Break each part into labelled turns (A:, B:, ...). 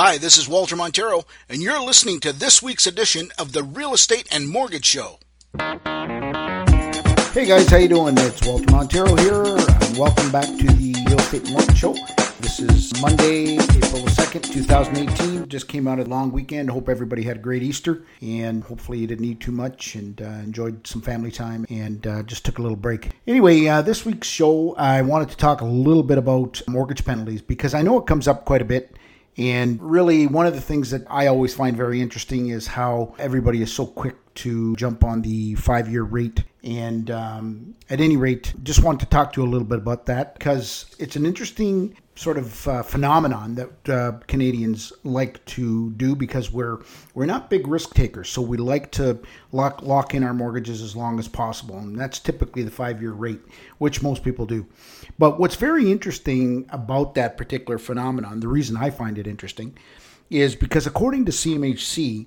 A: Hi, this is Walter Montero, and you're listening to this week's edition of the Real Estate and Mortgage Show.
B: Hey guys, how you doing? It's Walter Montero here, and welcome back to the Real Estate and Mortgage Show. This is Monday, April 2nd, 2018. Just came out a long weekend. Hope everybody had a great Easter, and hopefully you didn't eat too much and uh, enjoyed some family time and uh, just took a little break. Anyway, uh, this week's show, I wanted to talk a little bit about mortgage penalties because I know it comes up quite a bit and really, one of the things that I always find very interesting is how everybody is so quick to jump on the five year rate. And um, at any rate, just want to talk to you a little bit about that because it's an interesting sort of uh, phenomenon that uh, Canadians like to do because we're we're not big risk takers, so we like to lock lock in our mortgages as long as possible, and that's typically the five year rate, which most people do. But what's very interesting about that particular phenomenon, the reason I find it interesting, is because according to CMHC,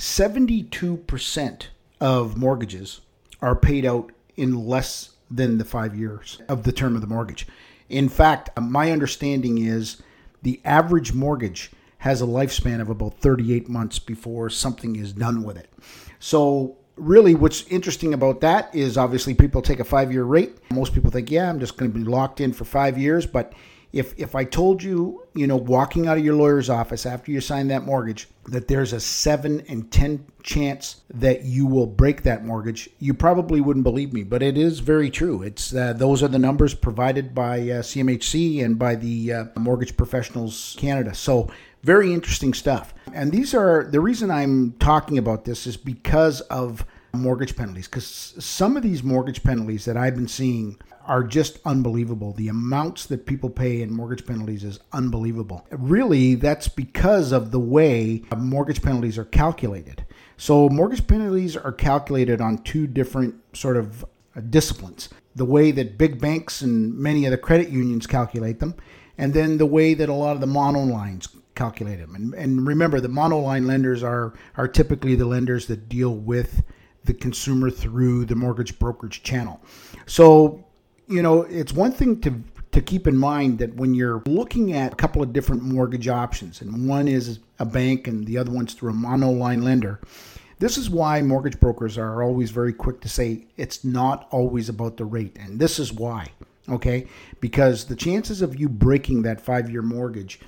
B: seventy two percent of mortgages are paid out in less than the five years of the term of the mortgage. In fact, uh, my understanding is the average mortgage has a lifespan of about 38 months before something is done with it. So, really, what's interesting about that is obviously people take a five year rate. Most people think, yeah, I'm just going to be locked in for five years. But if if I told you, you know, walking out of your lawyer's office after you sign that mortgage, that there's a seven and ten chance that you will break that mortgage, you probably wouldn't believe me. But it is very true. It's uh, those are the numbers provided by uh, CMHC and by the uh, Mortgage Professionals Canada. So very interesting stuff. And these are the reason I'm talking about this is because of mortgage penalties because some of these mortgage penalties that I've been seeing are just unbelievable. The amounts that people pay in mortgage penalties is unbelievable. Really, that's because of the way mortgage penalties are calculated. So, mortgage penalties are calculated on two different sort of uh, disciplines the way that big banks and many of the credit unions calculate them, and then the way that a lot of the monolines calculate them. And, and remember, the monoline lenders are, are typically the lenders that deal with the consumer through the mortgage brokerage channel. So, you know, it's one thing to to keep in mind that when you're looking at a couple of different mortgage options, and one is a bank and the other one's through a monoline lender, this is why mortgage brokers are always very quick to say it's not always about the rate. And this is why, okay? Because the chances of you breaking that five year mortgage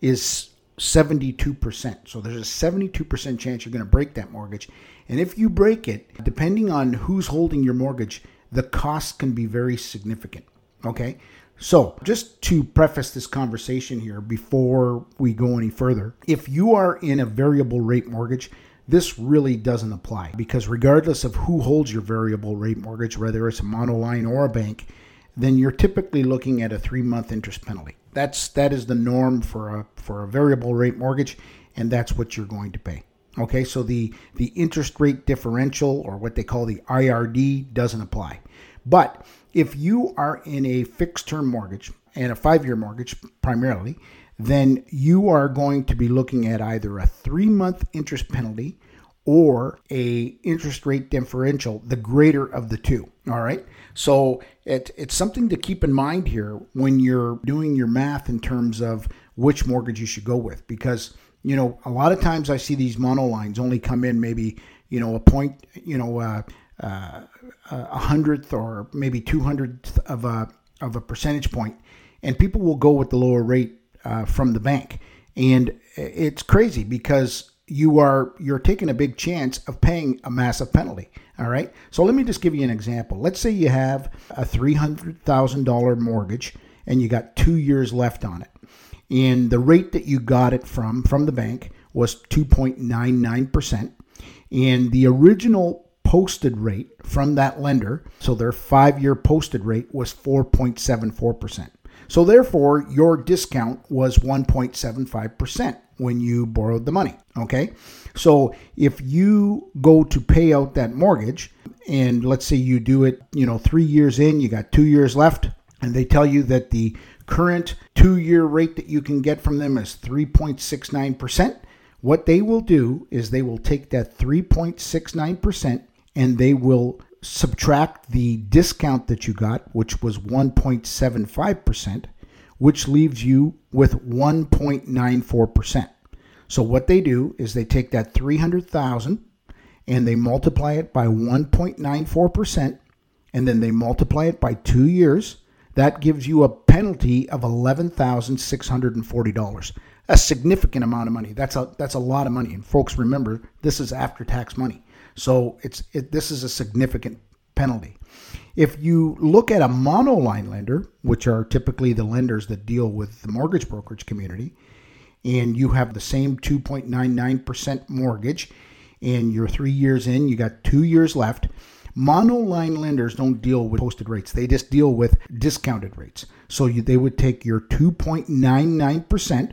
B: is 72%. So there's a 72% chance you're going to break that mortgage. And if you break it, depending on who's holding your mortgage, the cost can be very significant. Okay. So, just to preface this conversation here before we go any further, if you are in a variable rate mortgage, this really doesn't apply because regardless of who holds your variable rate mortgage, whether it's a monoline or a bank, then you're typically looking at a three month interest penalty. That's that is the norm for a for a variable rate mortgage, and that's what you're going to pay. Okay, so the the interest rate differential or what they call the IRD doesn't apply. But if you are in a fixed term mortgage and a five year mortgage primarily, then you are going to be looking at either a three month interest penalty or a interest rate differential, the greater of the two. All right. So it, it's something to keep in mind here when you're doing your math in terms of which mortgage you should go with because you know, a lot of times I see these monolines only come in maybe, you know, a point, you know, uh, uh, a hundredth or maybe two hundredth of a of a percentage point, and people will go with the lower rate uh, from the bank, and it's crazy because you are you're taking a big chance of paying a massive penalty. All right, so let me just give you an example. Let's say you have a three hundred thousand dollar mortgage and you got two years left on it and the rate that you got it from from the bank was 2.99%. And the original posted rate from that lender, so their five year posted rate was 4.74%. So therefore, your discount was 1.75% when you borrowed the money. Okay. So if you go to pay out that mortgage, and let's say you do it, you know, three years in, you got two years left, and they tell you that the current two year rate that you can get from them is 3.69%. What they will do is they will take that 3.69% and they will subtract the discount that you got, which was 1.75%, which leaves you with 1.94%. So what they do is they take that 300,000 and they multiply it by 1.94% and then they multiply it by 2 years. That gives you a penalty of $11,640. A significant amount of money. That's a that's a lot of money. And folks remember, this is after tax money. So it's it, this is a significant penalty. If you look at a monoline lender, which are typically the lenders that deal with the mortgage brokerage community, and you have the same 2.99% mortgage, and you're three years in, you got two years left. Monoline lenders don't deal with posted rates; they just deal with discounted rates. So you, they would take your 2.99%,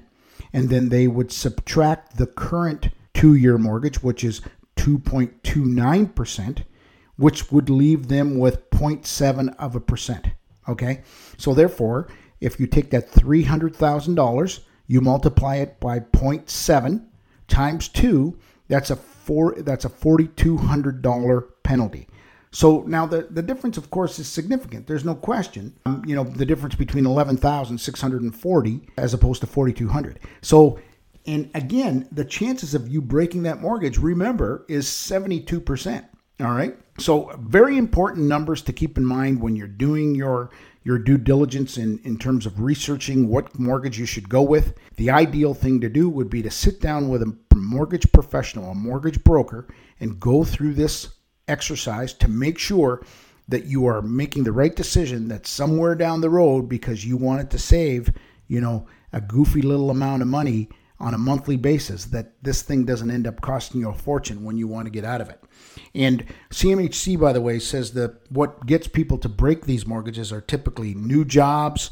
B: and then they would subtract the current two-year mortgage, which is 2.29%, which would leave them with 0.7 of a percent. Okay, so therefore, if you take that $300,000 you multiply it by 0.7 times 2, that's a four that's a $4200 penalty. So now the, the difference, of course, is significant. There's no question. Um, you know, the difference between 11,640 as opposed to 4,200. So, and again, the chances of you breaking that mortgage, remember, is 72%. All right. So, very important numbers to keep in mind when you're doing your your due diligence in, in terms of researching what mortgage you should go with. The ideal thing to do would be to sit down with a mortgage professional, a mortgage broker, and go through this exercise to make sure that you are making the right decision that somewhere down the road because you wanted to save, you know, a goofy little amount of money on a monthly basis that this thing doesn't end up costing you a fortune when you want to get out of it. And CMHC, by the way, says that what gets people to break these mortgages are typically new jobs,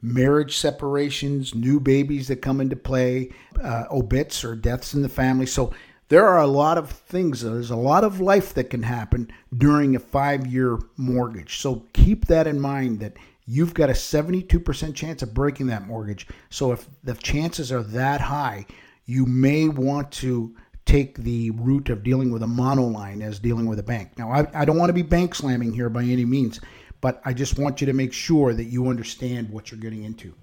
B: marriage separations, new babies that come into play, uh, obits or deaths in the family. So there are a lot of things, there's a lot of life that can happen during a five year mortgage. So keep that in mind that you've got a 72% chance of breaking that mortgage. So if the chances are that high, you may want to take the route of dealing with a monoline as dealing with a bank. Now, I, I don't want to be bank slamming here by any means, but I just want you to make sure that you understand what you're getting into.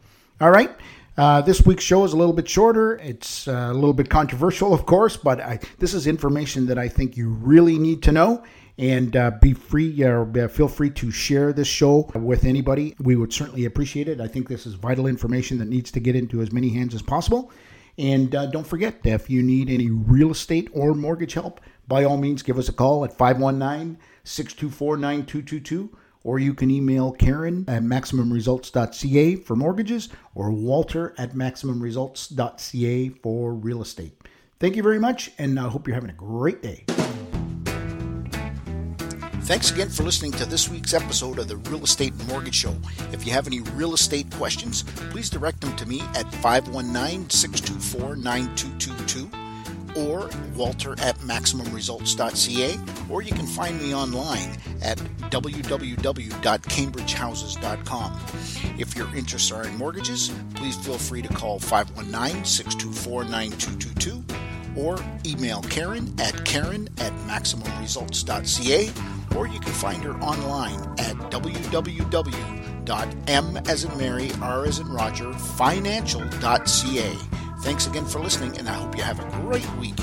B: All right. Uh, this week's show is a little bit shorter. It's uh, a little bit controversial, of course, but I, this is information that I think you really need to know. And uh, be free, uh, feel free to share this show with anybody. We would certainly appreciate it. I think this is vital information that needs to get into as many hands as possible. And uh, don't forget, if you need any real estate or mortgage help, by all means, give us a call at 519 624 9222, or you can email Karen at MaximumResults.ca for mortgages or Walter at MaximumResults.ca for real estate. Thank you very much, and I hope you're having a great day.
A: Thanks again for listening to this week's episode of the Real Estate Mortgage Show. If you have any real estate questions, please direct them to me at 519 624 9222 or walter at maximumresults.ca, or you can find me online at www.cambridgehouses.com. If your interests are in mortgages, please feel free to call 519 624 9222 or email Karen at karen at maximumresults.ca or you can find her online at www.m as in Mary, R as in Roger, financial.ca. Thanks again for listening, and I hope you have a great week.